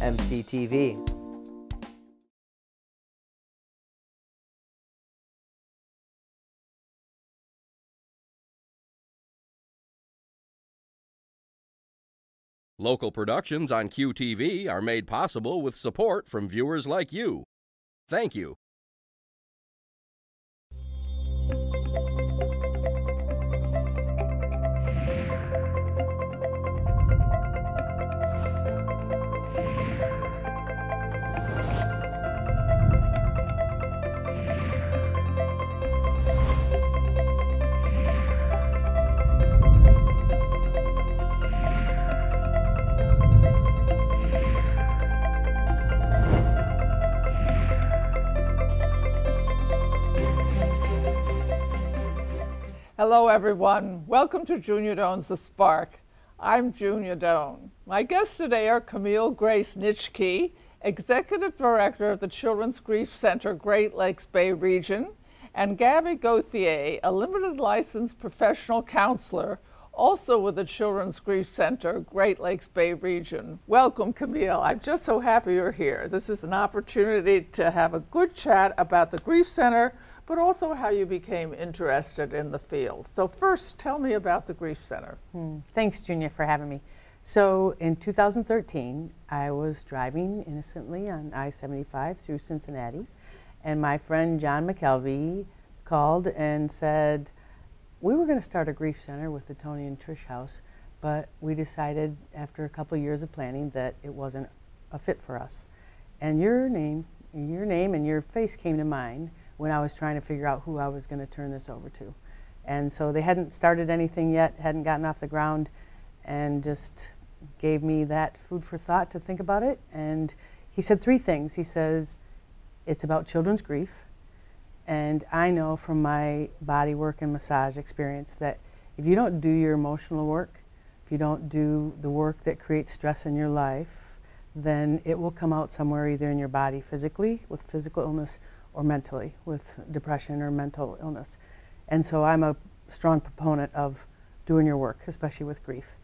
mctv. Local productions on MCTV are made possible with support from viewers like you. Thank you. Hello, everyone. Welcome to Junia Doan's The Spark. I'm Junior Doan. My guests today are Camille Gerace Nitschke, Executive Director of the Children's Grief Center, Great Lakes Bay Region, and Gabby Gauthier, a limited licensed professional counselor, also with the Children's Grief Center, Great Lakes Bay Region. Welcome, Camille. I'm just so happy you're here. This is an opportunity to have a good chat about the Grief Center but also how you became interested in the field. So first, tell me about the Grief Center. Hmm. Thanks, Junia, for having me. So in 2013, I was driving innocently on I-75 through Cincinnati, and my friend John McKelvey called and said, we were going to start a grief center with the Tony and Trish House, but we decided after a couple years of planning that it wasn't a fit for us. And your name, your name and your face came to mind, when I was trying to figure out who I was going to turn this over to. And so they hadn't started anything yet, hadn't gotten off the ground, and just gave me that food for thought to think about it. And he said three things. He says, it's about children's grief. And I know from my body work and massage experience that if you don't do your emotional work, if you don't do the work that creates stress in your life, then it will come out somewhere either in your body physically with physical illness or mentally with depression or mental illness. And so I'm a strong proponent of doing your work, especially with grief.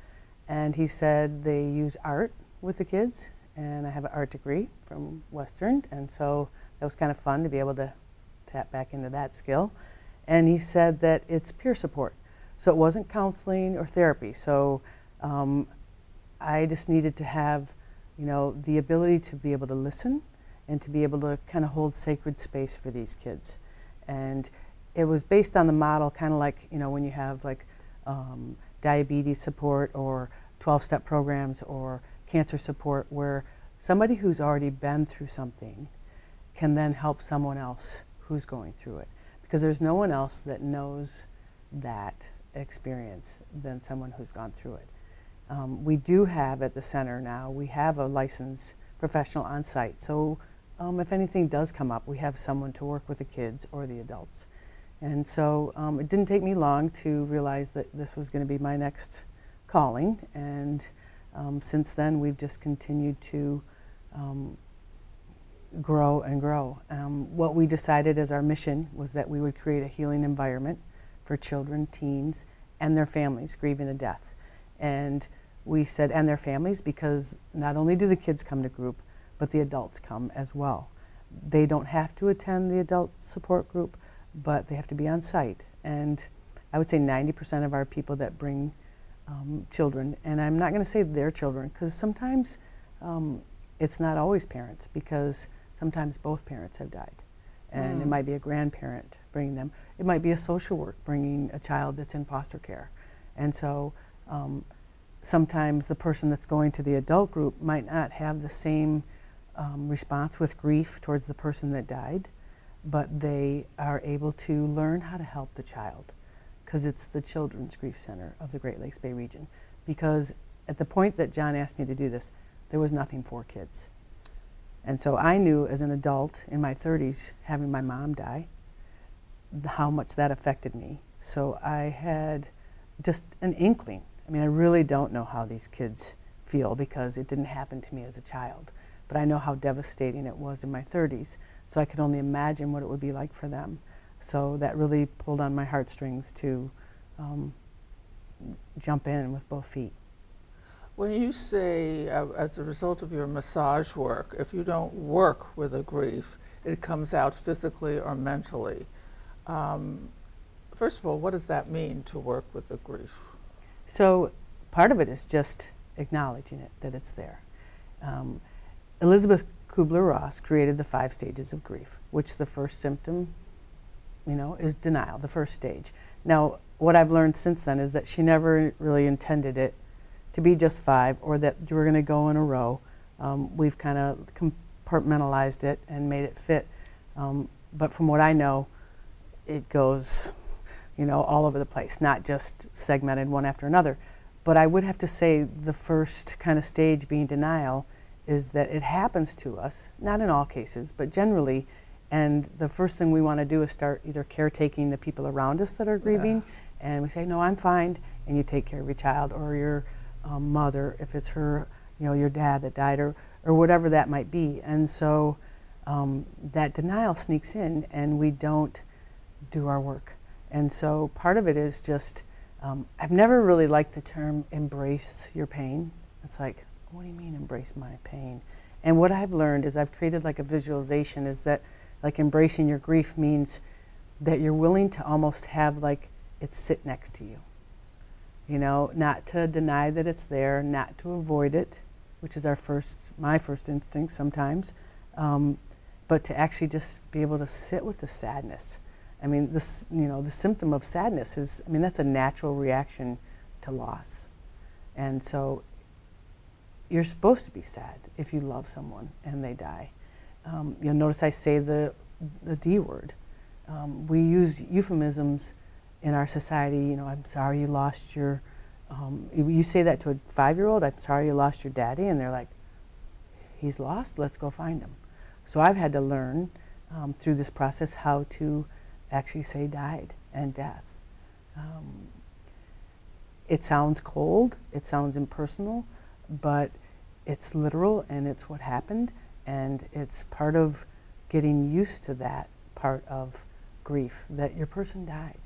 And he said they use art with the kids, and I have an art degree from Western, and so that was kind of fun to be able to tap back into that skill. And he said that it's peer support. So it wasn't counseling or therapy. So um, I just needed to have, you know, the ability to be able to listen and to be able to kind of hold sacred space for these kids. And it was based on the model, kind of like, you know, when you have like um, diabetes support or 12 step programs or cancer support, where somebody who's already been through something can then help someone else who's going through it. Because there's no one else that knows that experience than someone who's gone through it. Um, we do have at the center now, we have a licensed professional on site. So um, if anything does come up, we have someone to work with the kids or the adults. And so um, it didn't take me long to realize that this was going to be my next calling. And um, since then, we've just continued to um, grow and grow. Um, what we decided as our mission was that we would create a healing environment for children, teens, and their families grieving a death. And we said, and their families, because not only do the kids come to group, but the adults come as well. They don't have to attend the adult support group, but they have to be on site. And I would say 90% of our people that bring um, children, and I'm not going to say their children, because sometimes um, it's not always parents, because sometimes both parents have died. And mm. it might be a grandparent bringing them. It might be a social work bringing a child that's in foster care. And so um, sometimes the person that's going to the adult group might not have the same um, response with grief towards the person that died, but they are able to learn how to help the child because it's the Children's Grief Center of the Great Lakes Bay region. Because at the point that John asked me to do this, there was nothing for kids. And so I knew as an adult in my 30s, having my mom die, how much that affected me. So I had just an inkling. I mean, I really don't know how these kids feel because it didn't happen to me as a child. But I know how devastating it was in my 30s. So I could only imagine what it would be like for them. So that really pulled on my heartstrings to um, jump in with both feet. When you say, uh, as a result of your massage work, if you don't work with a grief, it comes out physically or mentally. Um, first of all, what does that mean to work with the grief? So part of it is just acknowledging it, that it's there. Um, Elisabeth Kubler-Ross created the five stages of grief, which the first symptom, you know, is denial, the first stage. Now, what I've learned since then is that she never really intended it to be just five or that you were going to go in a row. Um, we've kind of compartmentalized it and made it fit. Um, but from what I know, it goes, you know, all over the place, not just segmented one after another. But I would have to say the first kind of stage being denial is that it happens to us, not in all cases, but generally. And the first thing we want to do is start either caretaking the people around us that are grieving, yeah. and we say, "No, I'm fine," and you take care of your child or your um, mother, if it's her, you know, your dad that died, or or whatever that might be. And so um, that denial sneaks in, and we don't do our work. And so part of it is just, um, I've never really liked the term embrace your pain. It's like, what do you mean embrace my pain? And what I've learned is I've created like a visualization is that like embracing your grief means that you're willing to almost have like it sit next to you. You know, not to deny that it's there, not to avoid it, which is our first, my first instinct sometimes, um, but to actually just be able to sit with the sadness I mean, this, you know, the symptom of sadness is, I mean, that's a natural reaction to loss. And so you're supposed to be sad if you love someone and they die. Um, you'll notice I say the, the D word. Um, we use euphemisms in our society, you know, I'm sorry you lost your, um, you say that to a five-year-old, I'm sorry you lost your daddy, and they're like, he's lost, let's go find him. So I've had to learn um, through this process how to actually say died and death. Um, it sounds cold, it sounds impersonal, but it's literal and it's what happened, and it's part of getting used to that part of grief that your person died.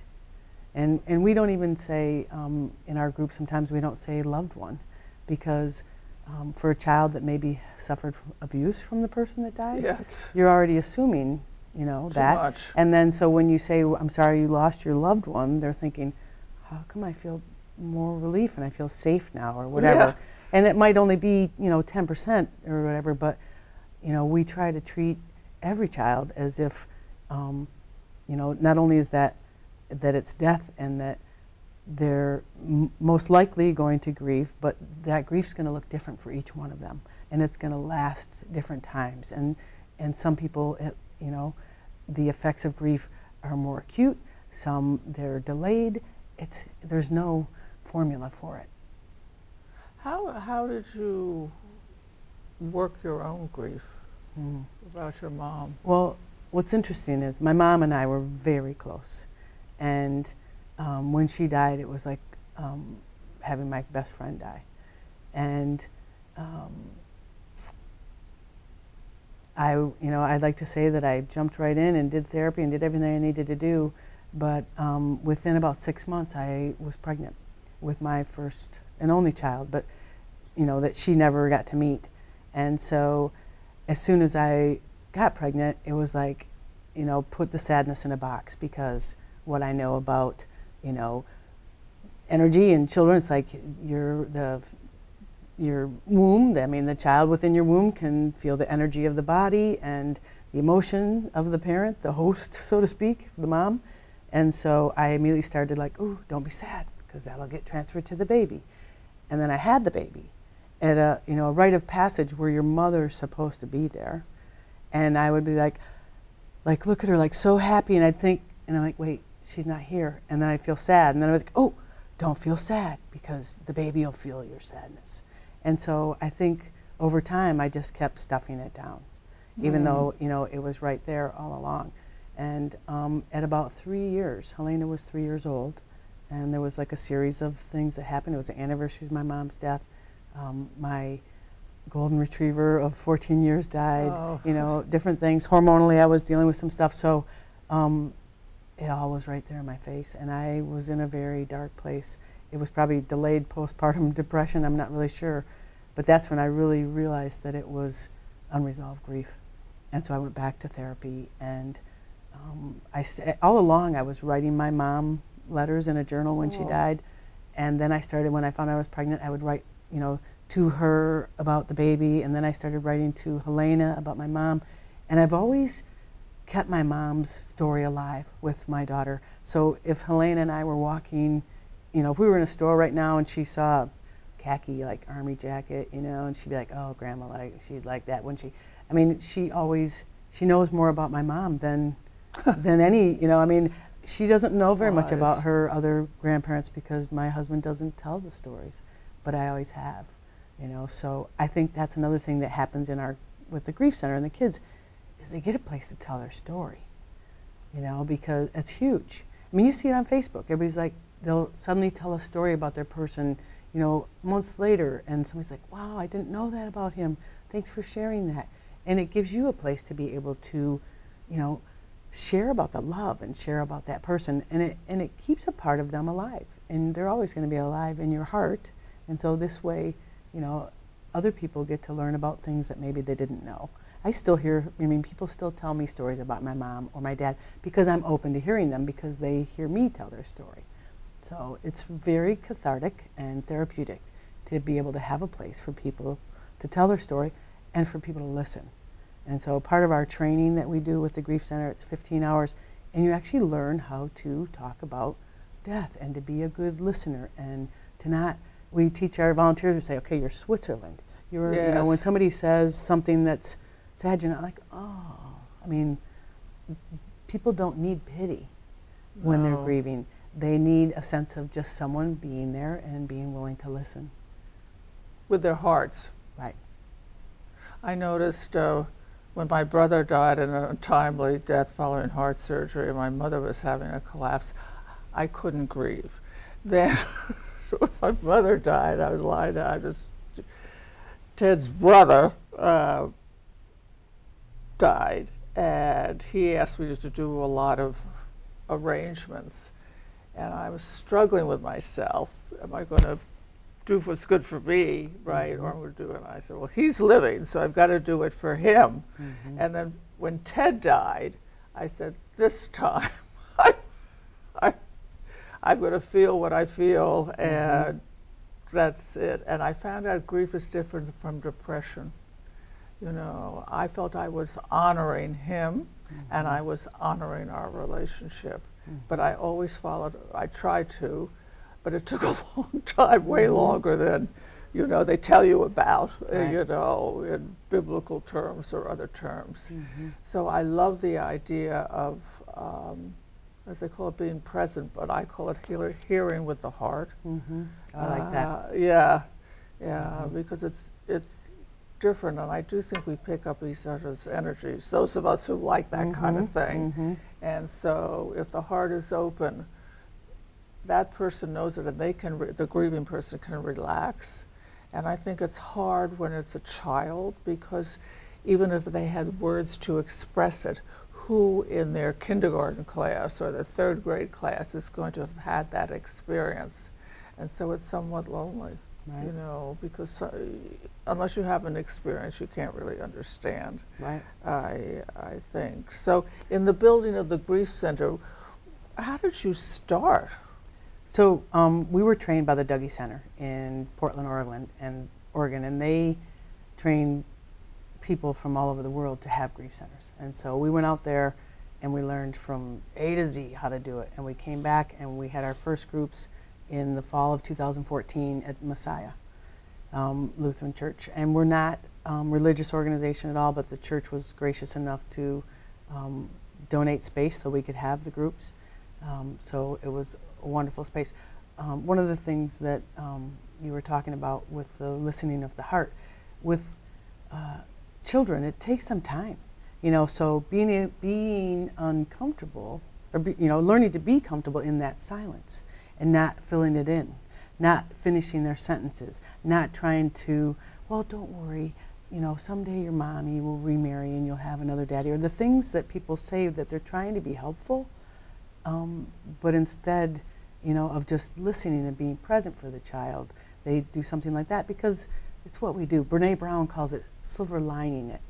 And, and we don't even say um, in our group, sometimes we don't say loved one because um, for a child that maybe suffered abuse from the person that died, yes. you're already assuming you know Too that much. and then so when you say i'm sorry you lost your loved one they're thinking how come i feel more relief and i feel safe now or whatever Yeah. And it might only be you know 10% or whatever but you know we try to treat every child as if um, you know not only is that that it's death and that they're most likely going to grieve but that grief's going to look different for each one of them and it's going to last different times and and some people it, you know, the effects of grief are more acute, some they're delayed. It's, there's no formula for it. How, how did you work your own grief Mm. about your mom? Well, what's interesting is my mom and I were very close. And um, when she died, it was like um, having my best friend die. And um, I, you know, I'd like to say that I jumped right in and did therapy and did everything I needed to do, but um, within about six months, I was pregnant with my first and only child, but you know that she never got to meet, and so as soon as I got pregnant, it was like, you know, put the sadness in a box because what I know about, you know, energy and children, it's like you're the your womb, I mean, the child within your womb can feel the energy of the body and the emotion of the parent, the host, so to speak, the mom. And so I immediately started like, ooh, don't be sad, because that'll get transferred to the baby. And then I had the baby at a, you know, a rite of passage where your mother's supposed to be there. And I would be like, like, look at her, like so happy. And I'd think, and I'm like, wait, she's not here. And then I'd feel sad. And then I was like, oh, don't feel sad, because the baby will feel your sadness. And so I think over time I just kept stuffing it down. even though you know it was right there all along. And um, at about three years, Helena was three years old, and there was like a series of things that happened. It was the anniversary of my mom's death. Um, my golden retriever of 14 years died. Oh. You know, different things. Hormonally, I was dealing with some stuff, so um, it all was right there in my face, and I was in a very dark place. It was probably delayed postpartum depression. I'm not really sure, but that's when I really realized that it was unresolved grief, and so I went back to therapy. And um, I all along I was writing my mom letters in a journal when she Oh. died, and then I started when I found I was pregnant. I would write, you know, to her about the baby, and then I started writing to Helena about my mom, and I've always kept my mom's story alive with my daughter. So if Helena and I were walking, you know, if we were in a store right now and she saw a khaki like army jacket, you know, and she'd be like, "Oh, grandma, like she'd like that." When she, I mean, she always she knows more about my mom than than any, you know. I mean, she doesn't know very much about her other grandparents because my husband doesn't tell the stories, but I always have, you know. So I think that's another thing that happens in our with the grief center and the kids is they get a place to tell their story, you know, because it's huge. I mean, you see it on Facebook. Everybody's like, they'll suddenly tell a story about their person, you know, months later, and somebody's like, wow, I didn't know that about him. Thanks for sharing that. And it gives you a place to be able to, you know, share about the love and share about that person. And it, and it keeps a part of them alive. And they're always going to be alive in your heart. And so this way, you know, other people get to learn about things that maybe they didn't know. I still hear, I mean, people still tell me stories about my mom or my dad because I'm open to hearing them because they hear me tell their story. So it's very cathartic and therapeutic to be able to have a place for people to tell their story and for people to listen. And so part of our training that we do with the Grief Center, it's 15 hours, and you actually learn how to talk about death and to be a good listener and to not, we teach our volunteers to say, okay, you're Switzerland. You're, you know, when somebody says something that's sad, you're not like, oh, I mean, people don't need pity when they're grieving. They need a sense of just someone being there and being willing to listen. with their hearts. Right. I noticed uh, when my brother died in a untimely death following heart surgery, and my mother was having a collapse, I couldn't grieve. Then, when my mother died, I was lying down. I was Ted's brother uh, died, and he asked me to do a lot of arrangements, and I was struggling with myself. Am I going to do what's good for me, right? Mm-hmm. Or I'm going to do it. And I said, well, he's living, so I've got to do it for him. Mm-hmm. And then when Ted died, I said, this time, I, I, I'm going to feel what I feel, mm-hmm. and that's it. And I found out grief is different from depression. You know, I felt I was honoring him, and I was honoring our relationship. But I always followed. I tried to, but it took a long time, way longer than, you know, they tell you about. uh, You know, in biblical terms or other terms. So I love the idea of, um, as they call it, being present, but I call it healer, hearing with the heart. Mm-hmm. I like that. Uh, yeah, yeah, because it's it's different, and I do think we pick up each other's energies. Those of us who like that kind of thing, mhm. and so if the heart is open, that person knows it, and they can. Re- the grieving person can relax, and I think it's hard when it's a child because even if they had words to express it, who in their kindergarten class or their third grade class is going to have had that experience? And so it's somewhat lonely, you know, because uh, unless you have an experience, you can't really understand. Right. I, I think. So, in the building of the Grief Center, how did you start? So um, we were trained by the Dougy Center in Portland, Oregon, and Oregon, and they train people from all over the world to have grief centers. And so we went out there, and we learned from A to Z how to do it. And we came back, and we had our first groups in the fall of 2014 at Messiah um, Lutheran Church. And we're not um, religious organization at all, but the church was gracious enough to um, donate space so we could have the groups. Um, so it was a wonderful space. Um, one of the things that um, you were talking about with the listening of the heart, with uh, children, it takes some time You know, so being being uncomfortable, or be, you know, learning to be comfortable in that silence and not filling it in, not finishing their sentences, not trying to, well, don't worry, you know, someday your mommy will remarry and you'll have another daddy, or the things that people say that they're trying to be helpful, um, but instead, you know, of just listening and being present for the child, they do something like that because it's what we do. Brene Brown calls it silver lining it.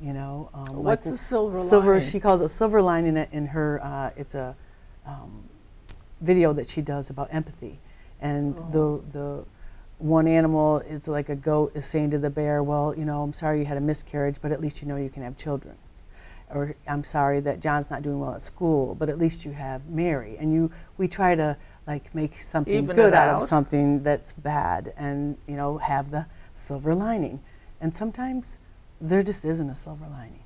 You know, um, what's like the silver silver? Lining? She calls it silver lining it in her. Uh, it's a um, video that she does about empathy, and oh. the the one animal is like a goat is saying to the bear, "Well, you know, I'm sorry you had a miscarriage, but at least you know you can have children." Or I'm sorry that John's not doing well at school, but at least you have Mary. And you, we try to like make something Even good out. out of something that's bad, and you know, have the silver lining. And sometimes there just isn't a silver lining.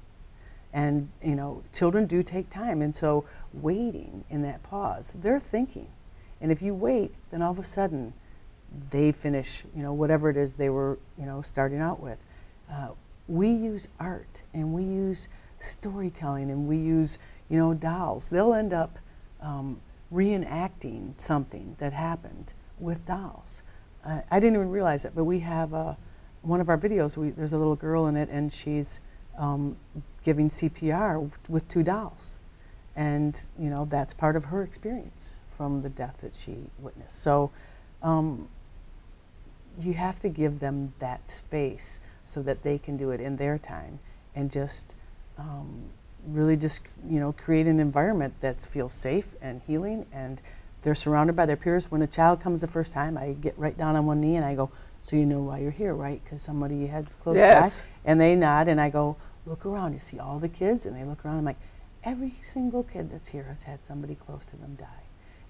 And you know, children do take time, and so waiting in that pause, they're thinking. And if you wait, then all of a sudden they finish, you know, whatever it is they were, you know, starting out with. Uh, we use art and we use storytelling and we use, you know, dolls. They'll end up um, reenacting something that happened with dolls. Uh, I didn't even realize it, but we have uh, one of our videos. We, there's a little girl in it, and she's um, giving CPR with two dolls, and you know that's part of her experience from the death that she witnessed. So. Um, you have to give them that space so that they can do it in their time and just um, really just you know create an environment that feels safe and healing and they're surrounded by their peers. When a child comes the first time i get right down on one knee and i go so you know why you're here right? Because somebody you had close yes. by and they nod and i go look around. You see all the kids? And they look around. I'm like every single kid that's here has had somebody close to them die.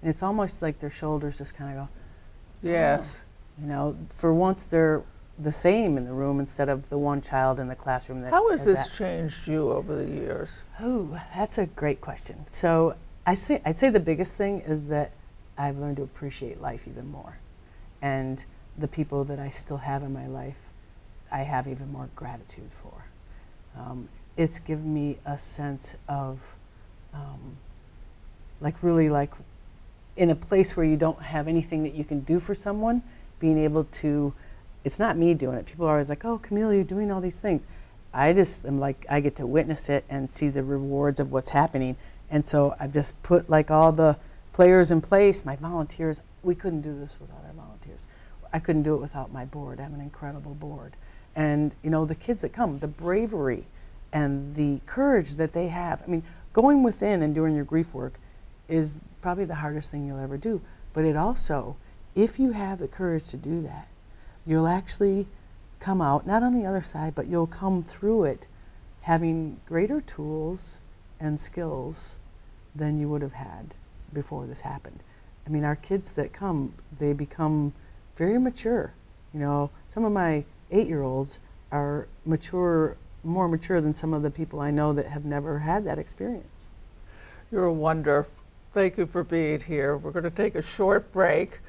And it's almost like their shoulders just kind of go yes. Oh you know, for once they're the same in the room instead of the one child in the classroom. That How has this that. changed you over the years? Oh, that's a great question. So I say, I'd say the biggest thing is that I've learned to appreciate life even more. And the people that I still have in my life, I have even more gratitude for. Um, it's given me a sense of, um, like, really, like, in a place where you don't have anything that you can do for someone, being able to, it's not me doing it. People are always like, oh, Camille, you're doing all these things. I just am like, I get to witness it and see the rewards of what's happening. And so I've just put like all the players in place, my volunteers. We couldn't do this without our volunteers. I couldn't do it without my board. I have an incredible board. And, you know, the kids that come, the bravery and the courage that they have. I mean, going within and doing your grief work is probably the hardest thing you'll ever do. But it also if you have the courage to do that, you'll actually come out, not on the other side, but you'll come through it having greater tools and skills than you would have had before this happened. I mean, our kids that come, they become very mature. You know, some of my eight year olds are mature, more mature than some of the people I know that have never had that experience. You're a wonder. Thank you for being here. We're going to take a short break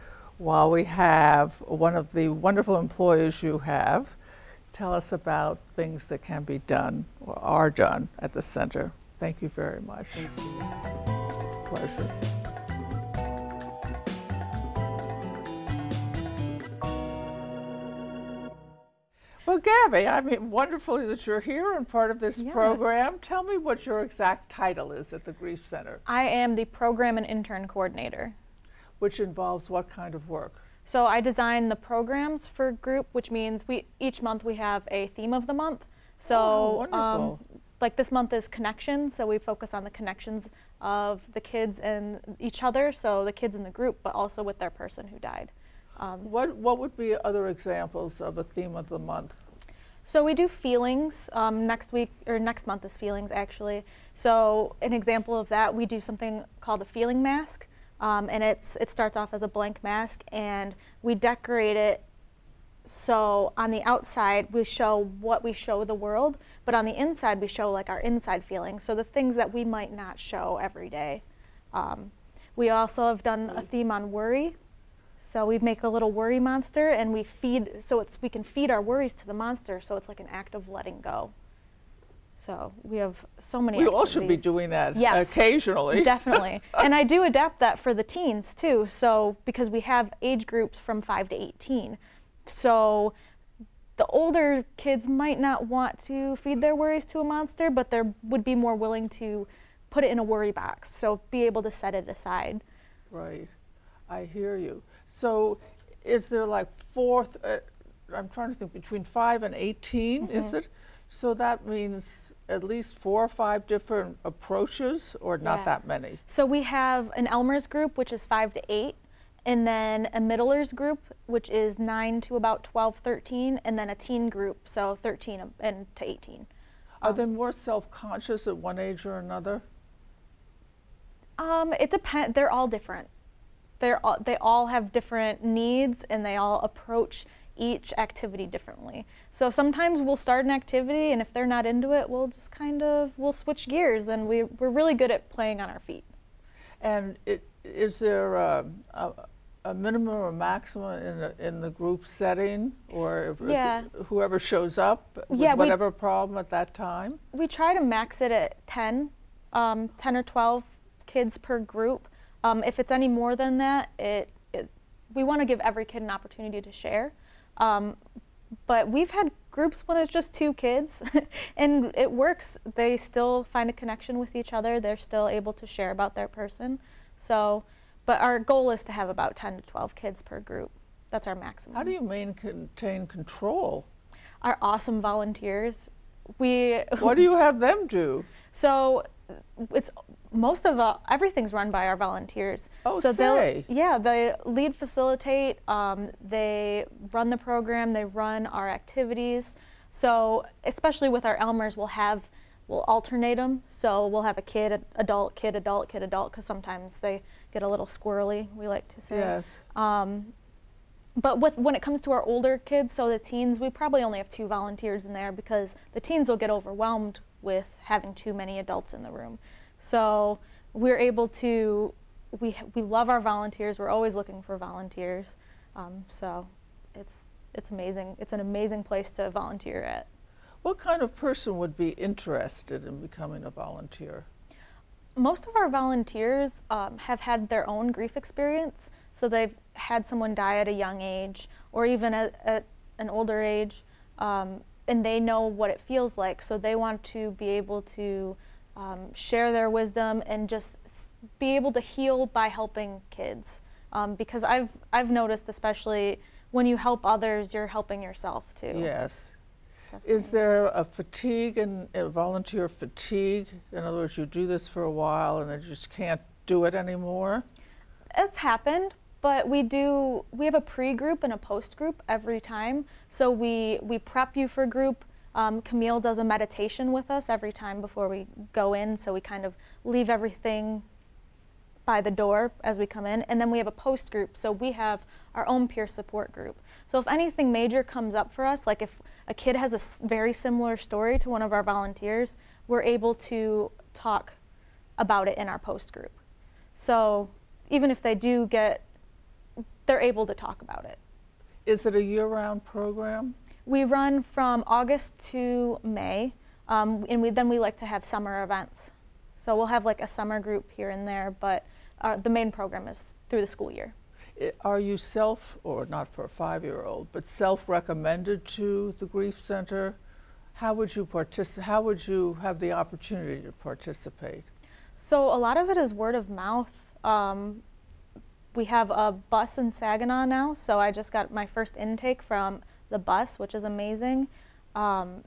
while we have one of the wonderful employees you have tell us about things that can be done or are done at the center. Thank you very much. Thank you. Pleasure. Well, Gabby, I mean, wonderful that you're here and part of this yeah. program. Tell me what your exact title is at the Grief Center. I am the Program and Intern Coordinator which involves what kind of work? So I design the programs for group, which means we each month we have a theme of the month. So oh, um, like this month is connections, so we focus on the connections of the kids and each other, so the kids in the group, but also with their person who died. Um, what what would be other examples of a theme of the month? So we do feelings. Um, next week or next month is feelings actually. So an example of that, we do something called a feeling mask. Um, and it's it starts off as a blank mask, and we decorate it so on the outside we show what we show the world, but on the inside we show like our inside feelings, so the things that we might not show every day. Um, we also have done a theme on worry. So we make a little worry monster and we feed, so it's, we can feed our worries to the monster, so it's like an act of letting go. So we have so many. We all should be doing that Yes, occasionally. Definitely. and I do adapt that for the teens too. So because we have age groups from 5 to 18. So the older kids might not want to feed their worries to a monster, but they would be more willing to put it in a worry box. So be able to set it aside. Right. I hear you. So is there like fourth, uh, I'm trying to think, between 5 and 18, Mm-hmm. is it? So that means at least four or five different approaches, or not Yeah. that many? So we have an Elmer's group, which is 5 to 8, and then a middlers group, which is 9 to about 12, 13, and then a teen group, so 13 and to 18. Are they more self-conscious at one age or another? Um, it depends. They're all different. They're all, they all have different needs, and they all approach each activity differently. So sometimes we'll start an activity, and if they're not into it, we'll just kind of we'll switch gears, and we we're really good at playing on our feet. And it, is there a, a, a minimum or maximum in the, in the group setting, or Yeah. whoever shows up with Yeah, we- whatever problem at that time? We try to max it at 10, um, 10 or 12 kids per group. Um, if it's any more than that, it, it we want to give every kid an opportunity to share. Um, but we've had groups when it's just two kids, and it works. They still find a connection with each other. They're still able to share about their person. So, but our goal is to have about 10 to 12 kids per group. That's our maximum How do you maintain control? our awesome volunteers. We What do you have them do? So it's most of uh, everything's run by our volunteers. Oh, so say. they'll yeah they lead facilitate. Um, they run the program. They run our activities. So especially with our Elmers, we'll have we'll alternate them. So we'll have a kid, adult, kid, adult, kid, adult, because sometimes they get a little squirrely. We like to say. Yes. Um, but with when it comes to our older kids, so the teens, we probably only have two volunteers in there because the teens will get overwhelmed with having too many adults in the room. So we're able to, we we love our volunteers. We're always looking for volunteers. Um, so it's it's amazing. It's an amazing place to volunteer at. What kind of person would be interested in becoming a volunteer? most of our volunteers um, have had their own grief experience. So they've had someone die at a young age or even at, at an older age, um, and they know what it feels like. So they want to be able to um, share their wisdom and just be able to heal by helping kids. Um, because I've, I've noticed, especially when you help others, you're helping yourself too. Yes. Is there a fatigue and a volunteer fatigue? In other words, you do this for a while and then you just can't do it anymore? It's happened, but we do we have a pre-group and a post-group every time. So we we prep you for group. Um, Camille does a meditation with us every time before we go in, so we kind of leave everything by the door as we come in, and then we have a post group. So we have our own peer support group. So if anything major comes up for us, like if a kid has a very similar story to one of our volunteers, we're able to talk about it in our post group. So even if they do get, they're able to talk about it. Is it a year-round program? We run from August to May, um, and we, then we like to have summer events. So we'll have like a summer group here and there, but uh, the main program is through the school year. I- Are you self, or not for a five-year-old, but self-recommended to the Grief Center? How would you participate? How would you have the opportunity to participate? So a lot of it is word of mouth. Um, we have a bus in Saginaw now, so I just got my first intake from the bus, which is amazing. Um,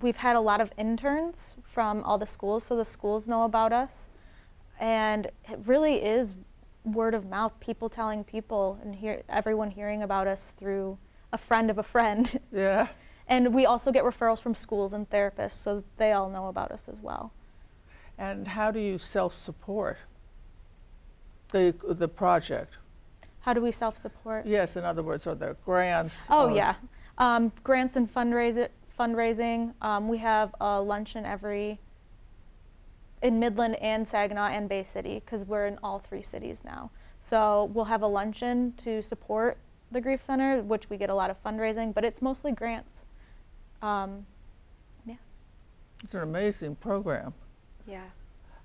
we've had a lot of interns from all the schools, so the schools know about us. And it really is word of mouth, people telling people, and hear, everyone hearing about us through a friend of a friend. Yeah. and we also get referrals from schools and therapists, so they all know about us as well. And how do you self-support the, the project? How do we self-support? Yes, in other words, are there grants? Oh yeah, um, grants and fundraise fundraising. Um, we have a luncheon every in Midland and Saginaw and Bay City because we're in all three cities now. So we'll have a luncheon to support the Grief Center, which we get a lot of fundraising, but it's mostly grants. Um, yeah. It's an amazing program. Yeah.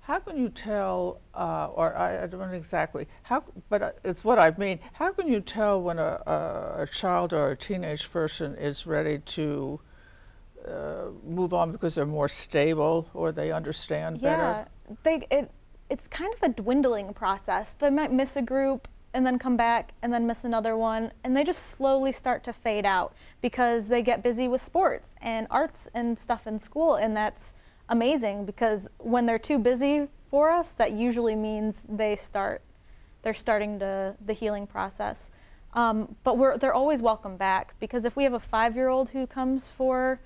How can you tell, uh, or I, I, don't know exactly, how, but uh, it's what I mean, how can you tell when a, a, a child or a teenage person is ready to uh, move on because they're more stable or they understand yeah, better? Yeah, they, it, it's kind of a dwindling process. They might miss a group and then come back and then miss another one, and they just slowly start to fade out because they get busy with sports and arts and stuff in school, and that's amazing because when they're too busy for us, that usually means they start, they're starting to, the healing process. Um, but we're, they're always welcome back because if we have a five-year-old who comes for,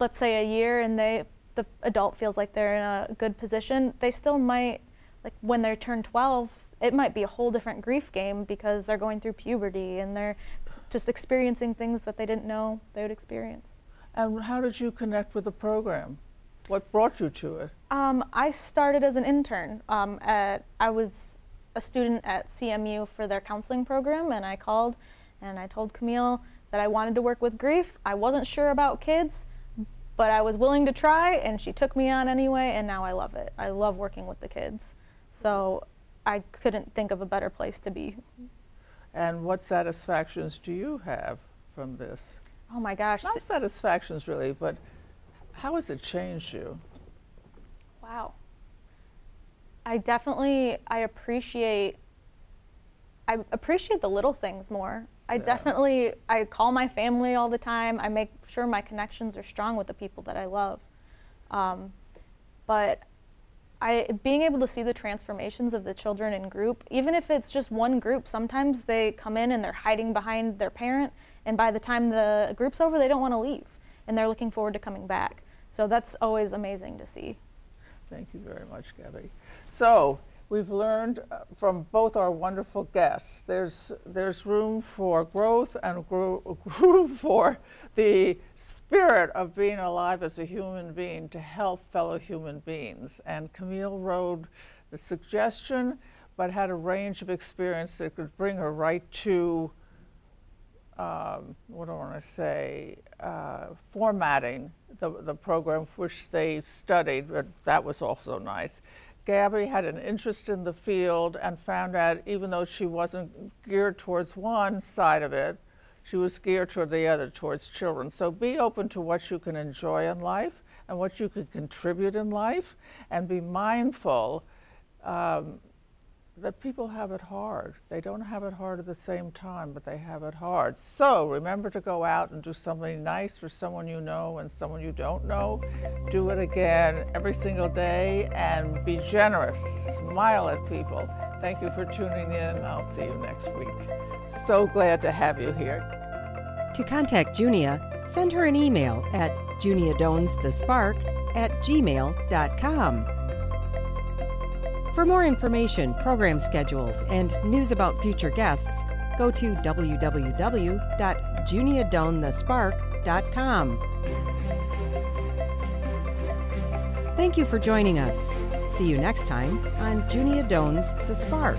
let's say a year and they, the adult feels like they're in a good position, they still might, like when they turn 12, it might be a whole different grief game because they're going through puberty and they're just experiencing things that they didn't know they would experience. And how did you connect with the program? What brought you to it? Um, I started as an intern. Um, at, I was a student at CMU for their counseling program, and I called and I told Camille that I wanted to work with grief. I wasn't sure about kids, but I was willing to try, and she took me on anyway, and now I love it. I love working with the kids. So I couldn't think of a better place to be. And what satisfactions do you have from this? Oh my gosh. Not satisfactions really, but how has it changed you? Wow. I definitely I appreciate I appreciate the little things more. I yeah. definitely I call my family all the time. I make sure my connections are strong with the people that I love. Um, but I being able to see the transformations of the children in group, even if it's just one group, sometimes they come in and they're hiding behind their parent, and by the time the group's over, they don't want to leave, and they're looking forward to coming back. So that's always amazing to see. Thank you very much, Gabby. So we've learned uh, from both our wonderful guests, there's, there's room for growth and room for the spirit of being alive as a human being to help fellow human beings. And Camille rode the suggestion, but had a range of experience that could bring her right to um, what do I want to say, uh, formatting the, the program which they studied, but that was also nice. Gabby had an interest in the field and found out even though she wasn't geared towards one side of it, she was geared toward the other, towards children. So be open to what you can enjoy in life and what you can contribute in life and be mindful um, that people have it hard. They don't have it hard at the same time, but they have it hard. So remember to go out and do something nice for someone you know and someone you don't know. Do it again every single day and be generous. Smile at people. Thank you for tuning in. I'll see you next week. So glad to have you here. To contact Junia, send her an email at juniadonesthespark at gmail.com. For more information, program schedules, and news about future guests, go to www.juniadonethespark.com. Thank you for joining us. See you next time on Junia Doan's The Spark.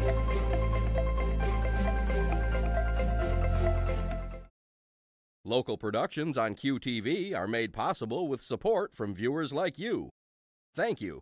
Local productions on MCTV are made possible with support from viewers like you. Thank you.